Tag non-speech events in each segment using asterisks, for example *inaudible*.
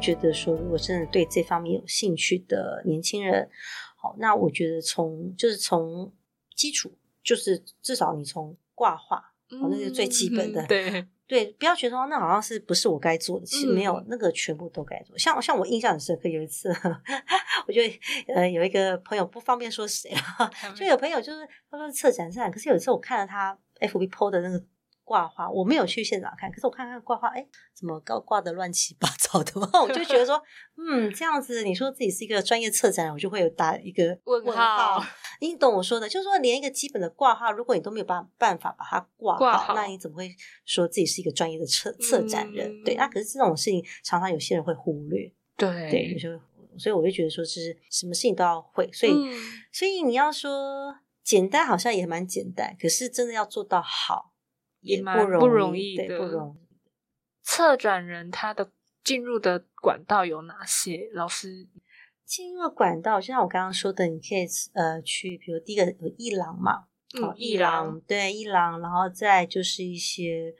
觉得说，如果真的对这方面有兴趣的年轻人，好，那我觉得从就是从基础，就是至少你从挂画，哦，那是最基本的，对。*laughs* 对，不要觉得说那好像是不是我该做的，其实没有，那个全部都该做。像像我印象很深刻，有一次，*laughs* 我觉得呃有一个朋友不方便说谁啊，就有朋友就是他说策展展，可是有一次我看了他 FB PO 的那个。挂画我没有去现场看，可是我看看挂画，哎，怎么挂挂的乱七八糟的？*laughs* 我就觉得 *laughs* 说，嗯，这样子，你说自己是一个专业策展人，我就会有打一个问号。你懂我说的，就是说，连一个基本的挂画，如果你都没有办办法把它挂好，那你怎么会说自己是一个专业的策策展人？对，那可是这种事情，常常有些人会忽略。对，对，有些会，所以我就觉得说，是什么事情都要会。所以，所以你要说简单，好像也蛮简单，可是真的要做到好。也蛮不容易的。不容易。策展人他的进入的管道有哪些？老师进入管道，就像我刚刚说的，你可以呃去，比如第一个有艺廊嘛，哦，艺廊对艺廊，然后再就是一些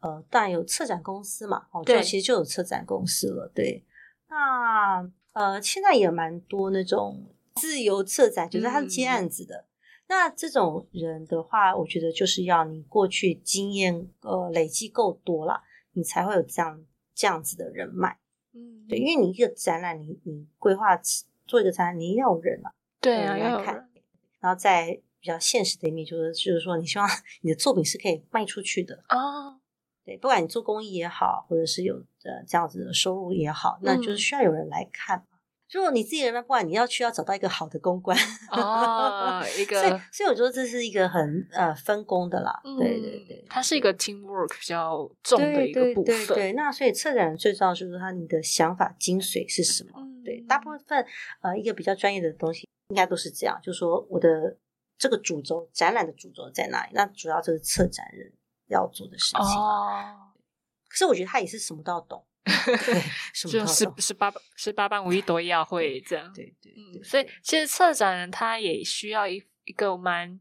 呃，当然有策展公司嘛，哦，对，其实就有策展公司了。对，那呃，现在也蛮多那种自由策展，就是他是接案子的。那这种人的话，我觉得就是要你过去经验呃累积够多了，你才会有这样这样子的人脉。嗯，对，因为你一个展览，你你规划做一个展览，你要有人啊，对啊，要看。然后在比较现实的一面，就是就是说，你希望你的作品是可以卖出去的哦。对，不管你做公益也好，或者是有的这样子的收入也好，那就是需要有人来看。如果你自己人脉不管，你要去要找到一个好的公关哦，一个，所以所以我觉得这是一个很呃分工的啦，对对对，它是一个 team work 比较重的一个部分。对，那所以策展人最重要就是他你的想法精髓是什么？对，大部分呃一个比较专业的东西应该都是这样，就是说我的这个主轴展览的主轴在哪里？那主要就是策展人要做的事情。哦，可是我觉得他也是什么都要懂。对，就是十八十八般武艺都要会这样。对对，嗯，所以其实策展人他也需要一一个蛮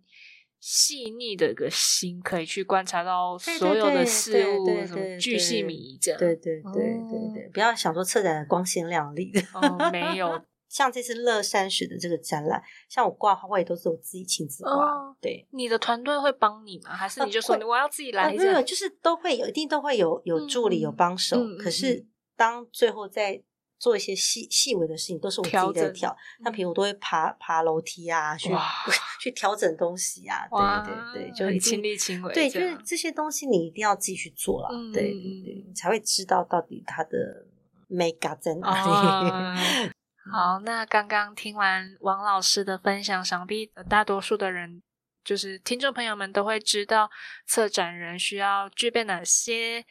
细腻的一个心，可以去观察到所有的事物，什么巨细靡遗这样。对对对对对，不要想说策展人光鲜亮丽的，哦，没有。像这次乐山水的这个展览，像我挂花，我也都是我自己亲自挂。对，你的团队会帮你吗？还是你就说我要自己来？没有，就是都会有，一定都会有有助理有帮手。可是当最后在做一些细细微的事情，都是我自己在调。那比如我都会爬爬楼梯啊，去 *laughs* 去调整东西啊。对对对，就亲力亲为。对，就是这些东西你一定要自己去做了。对对对，才会知道到底它的 mega 在哪里。*laughs* 好，那刚刚听完王老师的分享，想必大多数的人，就是听众朋友们都会知道，策展人需要具备哪些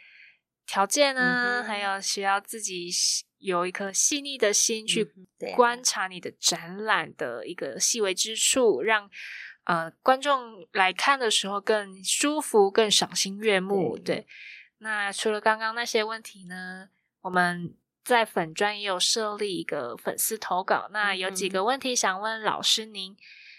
条件呢？还有需要自己有一颗细腻的心去观察你的展览的一个细微之处，让呃观众来看的时候更舒服、更赏心悦目。对，那除了刚刚那些问题呢，我们。在粉专也有设立一个粉丝投稿，那有几个问题想问老师您。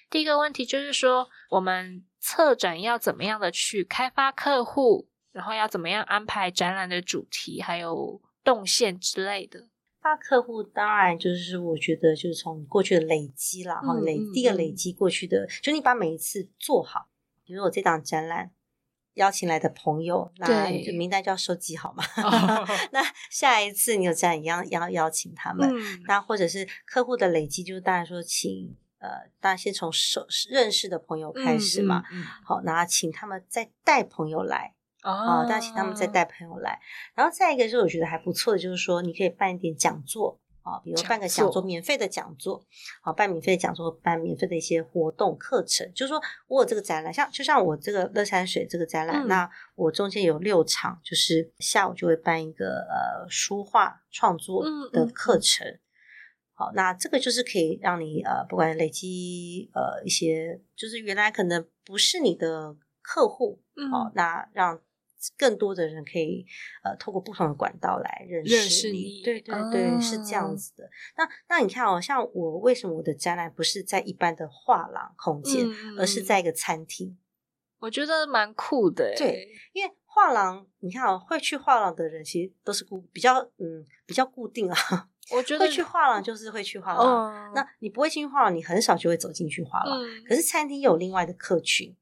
第一个问题就是说，我们策展要怎么样的去开发客户，然后要怎么样安排展览的主题，还有动线之类的。发客户当然就是我觉得就是从过去的累积啦，哈，累第一个累积过去的，就你把每一次做好，比如我这档展览。邀请来的朋友，那名单就要收集好嘛。*laughs* 那下一次你有这样一样要邀请他们，那或者是客户的累积，就是当然说请呃，当然先从熟认识的朋友开始嘛。好，然后请他们再带朋友来哦，当然请他们再带朋友来，然后再一个是我觉得还不错的，就是说你可以办一点讲座。啊，比如办个讲座，免费的讲座，好办免费的讲座，办免费的一些活动课程，就是说我有这个展览，像就像我这个乐山水这个展览，那我中间有六场，就是下午就会办一个呃书画创作的课程，好，那这个就是可以让你呃不管累积呃一些，就是原来可能不是你的客户，好，那让。更多的人可以呃透过不同的管道来认识你，对对对，是这样子的。那那你看哦，像我为什么我的展览不是在一般的画廊空间，而是在一个餐厅？我觉得蛮酷的，对，因为画廊，你看哦，会去画廊的人其实都是固比较嗯比较固定啊。我 *laughs* 觉得会去画廊就是会去画廊，那你不会进去画廊，你很少就会走进去画廊。可是餐厅有另外的客群，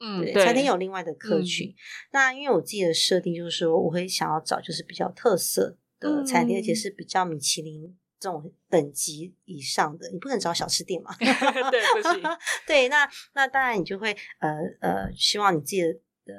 嗯，对，餐厅有另外的客群。那因为我自己的设定就是说，我会想要找就是比较特色的餐厅，而且是比较米其林这种等级以上的。你不能找小吃店嘛？*laughs* 对，不行。对，那那当然你就会呃呃，希望你自己的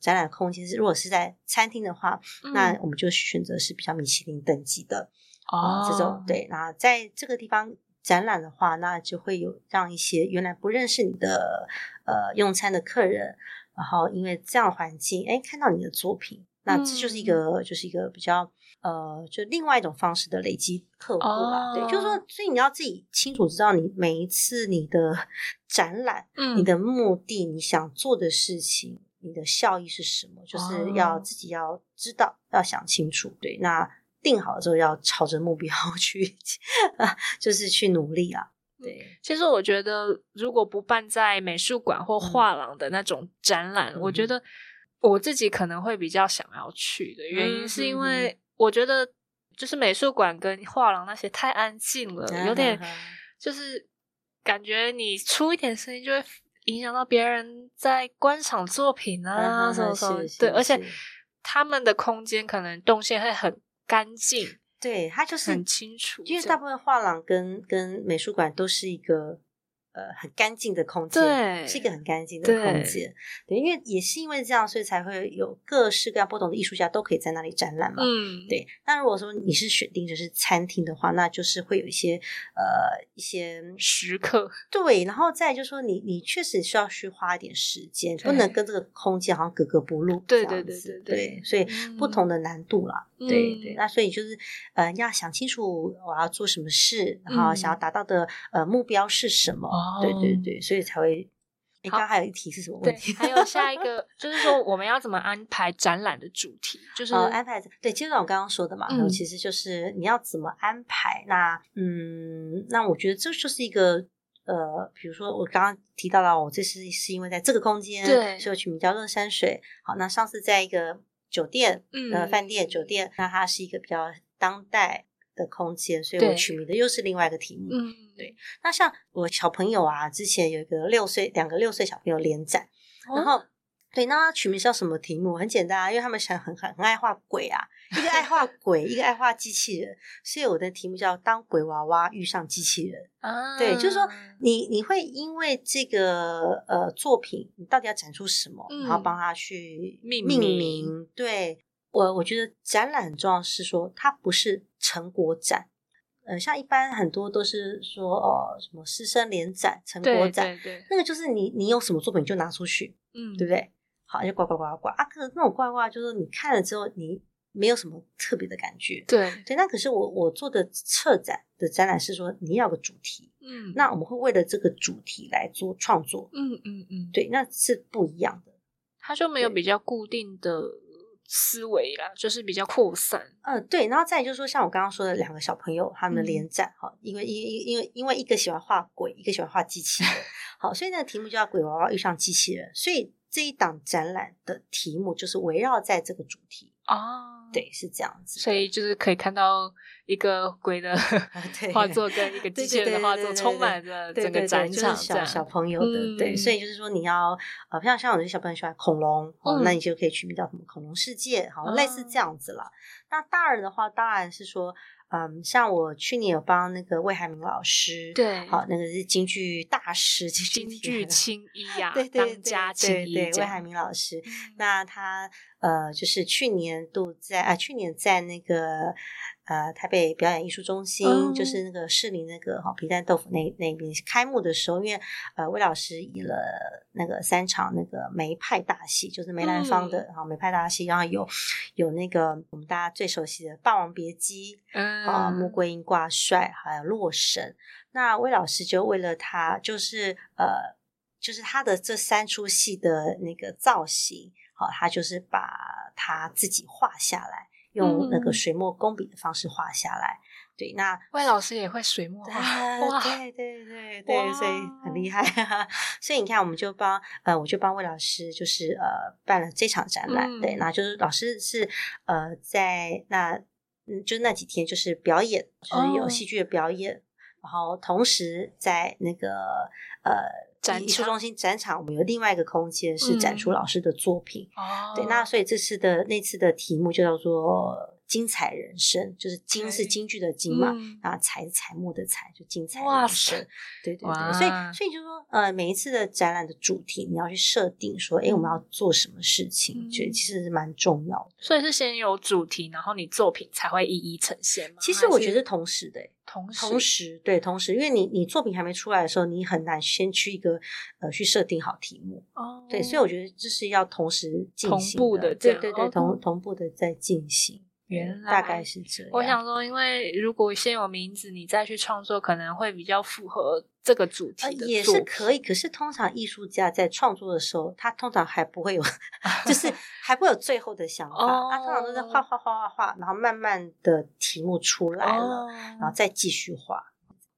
展览空间是，如果是在餐厅的话，那我们就选择是比较米其林等级的。哦，这种对，那在这个地方展览的话，那就会有让一些原来不认识你的呃用餐的客人，然后因为这样环境，哎，看到你的作品，那这就是一个就是一个比较呃，就另外一种方式的累积客户啦。对，就是说，所以你要自己清楚知道你每一次你的 *laughs* 展览，嗯，你的目的，你想做的事情，你的效益是什么，就是要自己要知道，要想清楚。对，那。定好了之后，要朝着目标 *laughs* 去，就是去努力啊。对，其实我觉得，如果不办在美术馆或画廊的那种展览，我觉得我自己可能会比较想要去的原因，是因为我觉得就是美术馆跟画廊那些太安静了，有点就是感觉你出一点声音就会影响到别人在观赏作品啊什么什么。对，而且他们的空间可能动线会很。干净，对，它就是很清楚，因为大部分画廊跟跟美术馆都是一个。呃，很干净的空间，是一个很干净的空间。对，因为也是因为这样，所以才会有各式各样不同的艺术家都可以在那里展览嘛。嗯，对。那如果说你是选定就是餐厅的话，那就是会有一些呃一些时刻。对，然后再就是说，你你确实需要去花一点时间，不能跟这个空间好像格格不入。对对对对对，所以不同的难度啦。对对，那所以就是呃，要想清楚我要做什么事，然后想要达到的呃目标是什么。对对对，所以才会。你刚刚还有一题是什么问题？还有 *laughs* 下一个就是说，我们要怎么安排展览的主题？就是安排对，接着我刚刚说的嘛，其实就是你要怎么安排。那嗯，那我觉得这就是一个呃，比如说我刚刚提到了，我这次是因为在这个空间，对，所以取名叫乐山水。好，那上次在一个酒店，呃，饭店酒店，那它是一个比较当代。的空间，所以我取名的又是另外一个题目。嗯，对。那像我小朋友啊，之前有一个六岁，两个六岁小朋友联展，然后对，那取名叫什么题目？很简单啊，因为他们想很很很爱画鬼啊，一个爱画 *laughs* 鬼，一个爱画机器人，所以我的题目叫“当鬼娃娃遇上机器人”。啊，对，就是说你你会因为这个呃作品，你到底要展出什么，然后帮他去命名，对。我我觉得展览很重要，是说它不是成果展，呃，像一般很多都是说哦什么师生联展、成果展，对，那个就是你你有什么作品就拿出去，嗯，对不对？好，就挂挂挂挂啊，可是那种挂挂就是你看了之后你没有什么特别的感觉，对对。那可是我我做的策展的展览是说你要个主题，嗯，那我们会为了这个主题来做创作，嗯嗯嗯，对，那是不一样的，它就没有比较固定的。思维啦，就是比较扩散。嗯，对，然后再就是说，像我刚刚说的两个小朋友，他们连战哈，因为因因因为因为一个喜欢画鬼，一个喜欢画机器人，好，所以那个题目就叫“鬼娃娃遇上机器人”。所以这一档展览的题目就是围绕在这个主题哦，对，是这样子。所以就是可以看到一个鬼的 *laughs* 画作跟一个机器人的画作，充满着整个展场。小小朋友的，对，所以就是说你要呃，像像有些小朋友喜欢恐龙，哦，那你就可以取名叫什么“恐龙世界”好，类似这样子了。那大人的话，当然是说。嗯，像我去年有帮那个魏海明老师，对，好，那个是京剧大师，京剧 *laughs* 青衣呀，对对当家青衣，魏海明老师。那他呃，就是去年度在啊，去年在那个呃台北表演艺术中心，就是那个士林那个哈皮蛋豆腐那那边开幕的时候，因为呃魏老师演了那个三场那个梅派大戏，就是梅兰芳的哈梅派大戏，然后有有那个我们大家最熟悉的《霸王别姬》。啊，穆桂英挂帅，还有洛神。那魏老师就为了他，就是呃，就是他的这三出戏的那个造型，好，他就是把他自己画下来，用那个水墨工笔的方式画下来。对，那魏老师也会水墨画，哇，对对对对，所以很厉害。所以你看，我们就帮呃，我就帮魏老师，就是呃，办了这场展览。对，那就是老师是呃，在那嗯，就那几天就是表演，就是有戏剧的表演，然后同时在那个呃。艺术中心展场，我们有另外一个空间是展出老师的作品。哦，对，那所以这次的那次的题目就叫做。精彩人生就是京是京剧的京嘛，啊彩彩墨的彩就精彩人生，对对对，所以所以就说呃每一次的展览的主题你要去设定说，哎我们要做什么事情，觉得其实是蛮重要的。所以是先有主题，然后你作品才会一一呈现吗？其实我觉得是同时的，同时同时对同时，因为你你作品还没出来的时候，你很难先去一个呃去设定好题目哦。对，所以我觉得这是要同时进行的，对对对，同同步的在进行。原来大概是这样。我想说，因为如果先有名字，你再去创作，可能会比较符合这个主题。也是可以，可是通常艺术家在创作的时候，他通常还不会有，*laughs* 就是还不会有最后的想法。他通常都在画画画画画，然后慢慢的题目出来了，然后再继续画。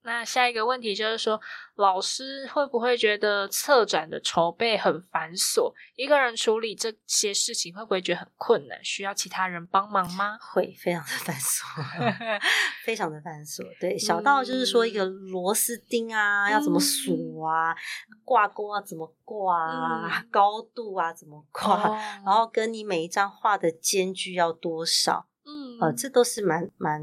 那下一个问题就是说，老师会不会觉得策展的筹备很繁琐？一个人处理这些事情会不会觉得很困难？需要其他人帮忙吗？*laughs* 会，非常的繁琐，*laughs* 非常的繁琐。对，小到就是说一个螺丝钉啊，要怎么锁啊，挂钩啊怎么挂啊，高度啊怎么挂，然后跟你每一张画的间距要多少。嗯，呃，这都是蛮蛮，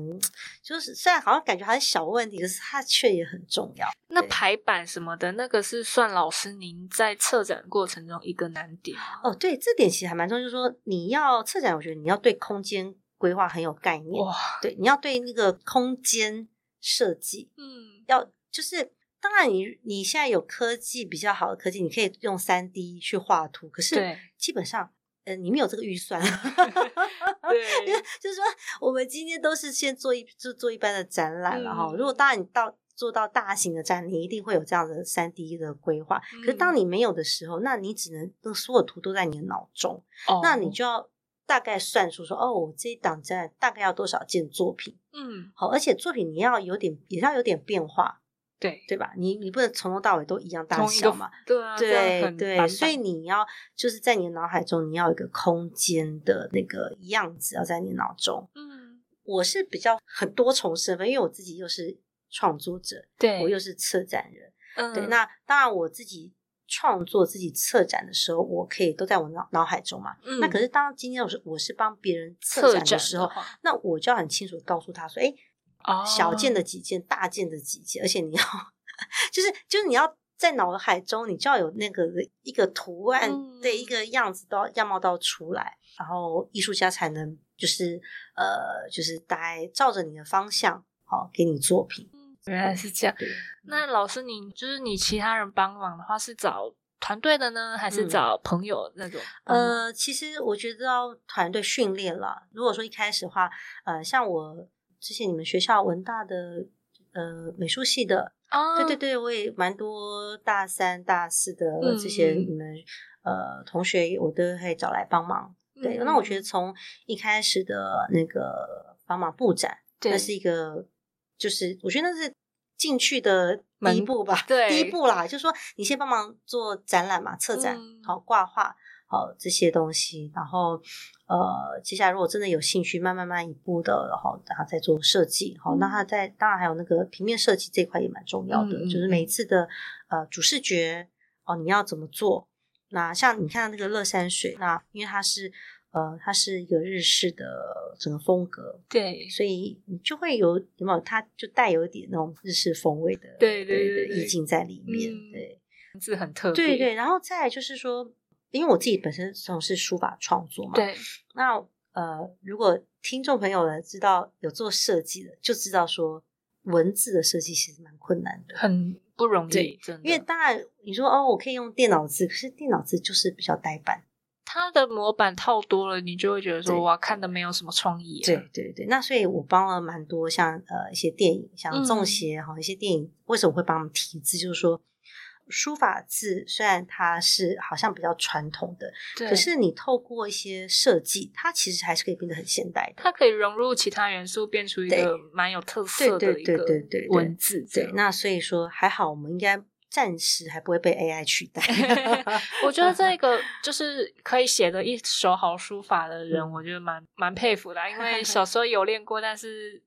就是虽然好像感觉还是小问题，可是它却也很重要。那排版什么的，那个是算老师您在策展过程中一个难点。哦，对，这点其实还蛮重要，就是说你要策展，我觉得你要对空间规划很有概念。哇，对，你要对那个空间设计，嗯，要就是当然你你现在有科技比较好的科技，你可以用三 D 去画图，可是基本上。呃，你们有这个预算？*laughs* 对，*laughs* 就是说，我们今天都是先做一就做一般的展览了哈。如果当然你到做到大型的展，你一定会有这样的三 D 的规划。可是当你没有的时候，那你只能那所有图都在你的脑中，那你就要大概算出说，哦，我这一档展大概要多少件作品？嗯，好，而且作品你要有点，也要有点变化。对对吧？你你不能从头到尾都一样大小嘛？对啊，对对，所以你要就是在你的脑海中，你要有一个空间的那个样子，要在你脑中。嗯，我是比较很多重身份，因为我自己又是创作者，对我又是策展人。嗯，对，那当然我自己创作自己策展的时候，我可以都在我脑脑海中嘛。嗯，那可是当今天我是我是帮别人策展的时候，那我就要很清楚告诉他说，哎。小件的几件，大件的几件，而且你要，*laughs* 就是就是你要在脑海中，你就要有那个一个图案对一个样子，都要样貌都要出来，然后艺术家才能就是呃，就是大概照着你的方向，好给你作品。原来是这样。那老师，你就是你其他人帮忙的话，是找团队的呢，还是找朋友那种？呃，其实我觉得要团队训练了。如果说一开始的话，呃，像我。之前你们学校文大的呃美术系的，哦对对对，我也蛮多大三大四的这些你们呃同学，我都会找来帮忙。对，那我觉得从一开始的那个帮忙布展，那是一个，就是我觉得那是进去的第一步吧，对。第一步啦，就是说你先帮忙做展览嘛，策展好挂画。好这些东西，然后呃，接下来如果真的有兴趣，慢慢慢一步的，然后然后再做设计。好，那他在当然还有那个平面设计这块也蛮重要的，就是每一次的呃主视觉哦，你要怎么做？那像你看那个乐山水，那因为它是呃，它是一个日式的整个风格，对，所以你就会有有没有？它就带有一点那种日式风味的，对对对，意境在里面，对，字很特别，对对。然后再就是说。因为我自己本身从事书法创作嘛，对。那呃，如果听众朋友呢知道有做设计的，就知道说文字的设计其实蛮困难的，很不容易。因为当然你说哦，我可以用电脑字，可是电脑字就是比较呆板，它的模板套多了，你就会觉得说哇，看的没有什么创意。对对对，那所以我帮了蛮多像呃一些电影，像《中邪》哈一些电影，为什么会帮他们提字？就是说。书法字虽然它是好像比较传统的，可是你透过一些设计，它其实还是可以变得很现代的。它可以融入其他元素，变出一对个蛮有特色的一个对对对对文字。对，那所以说还好，我们应该暂时还不会被 AI 取代。*laughs* 我觉得这个 *laughs* 就是可以写的一手好书法的人，嗯我觉得蛮蛮佩服的啊，因为小时候有练过，但是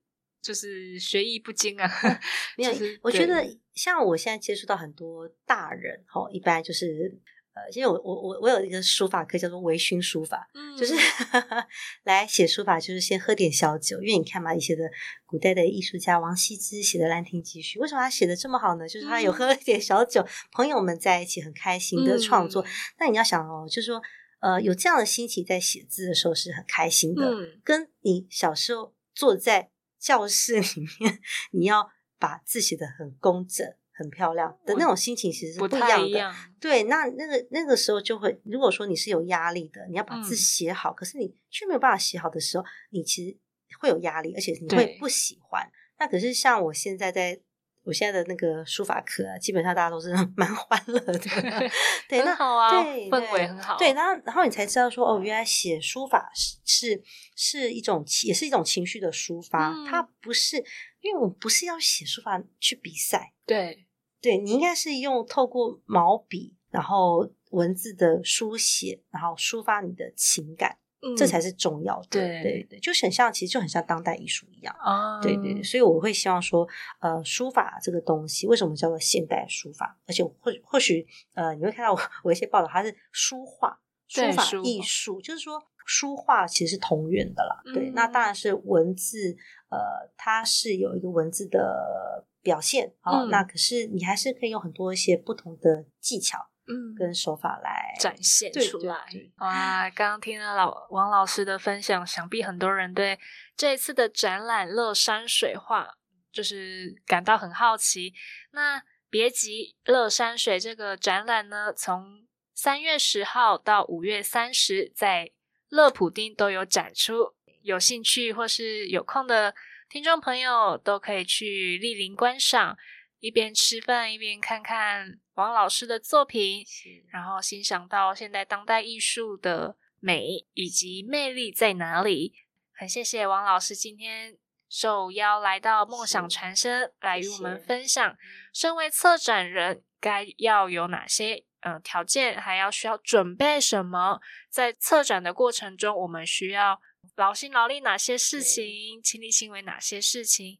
就是学艺不精啊。*laughs* 没有就是，我觉得像我现在接触到很多大人，哈，一般就是呃，因为我我我我有一个书法课叫做微醺书法，就是嗯 *laughs* 来写书法，就是先喝点小酒，因为你看嘛，一些的古代的艺术家王羲之写的《兰亭集序》，为什么他写的这么好呢？就是他有嗯喝了一点小酒，朋友们在一起很开心的创作。嗯那你要想哦，就是说，呃，有这样的心情在写字的时候是很开心的，嗯跟你小时候坐在教室里面，你要把字写的很工整、很漂亮的那种心情，其实是不不一样的。对，那那个那个时候就会，如果说你是有压力的，你要把字嗯写好，可是你却没有办法写好的时候，你其实会有压力，而且你会不喜欢。那可是像我现在在。我现在的那个书法课啊，基本上大家都是 *laughs* 蛮欢乐的，*laughs* 对，很那好啊对氛围对很好对，然后然后你才知道说，哦，原来写书法是是是一种也是一种情绪的抒发，嗯它不是因为我不是要写书法去比赛，对，对你应该是用透过毛笔，然后文字的书写，然后抒发你的情感，这才是是重要的。对对对，就很像，其实就很像当代艺术一样。啊，对对对，所以我会希望说，呃，书法这个东西为什么叫做现代书法？而且或或许呃，你会看到我我一些报道，它是书画、书法艺术，就是说书画其实是同源的啦。对，那嗯当然是文字，呃，它是有一个文字的表现啊、嗯那可是你还是可以用很多一些不同的技巧嗯跟手法来展现对对出来对。哇，刚刚听了老王老师的分享，想必很多人对这一次的展览《乐山水画》就是感到很好奇。那别急，乐山水这个展览呢，从三月十号到五月三十，在乐普丁都有展出。有兴趣或是有空的听众朋友，都可以去莅临观赏，一边吃饭一边看看王老师的作品，然后欣赏到现代当代艺术的美以及魅力在哪里。很谢谢王老师今天受邀来到梦想传声，来与我们分享，身为策展人该要有哪些呃条件，还要需要准备什么，在策展的过程中，我们需要劳心劳力哪些事情，亲力亲为哪些事情，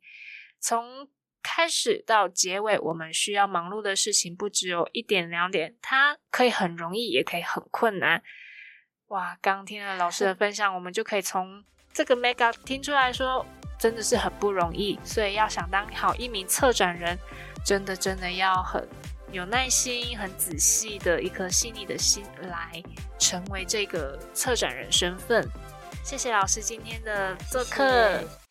从开始到结尾，我们需要忙碌的事情不只有一点两点，它可以很容易，也可以很困难。哇，刚听了老师的分享，我们就可以从这个 make up 听出来说，真的是很不容易。所以要想当好一名策展人，真的真的要很有耐心、很仔细的一颗细腻的心来成为这个策展人身份。谢谢老师今天的做客。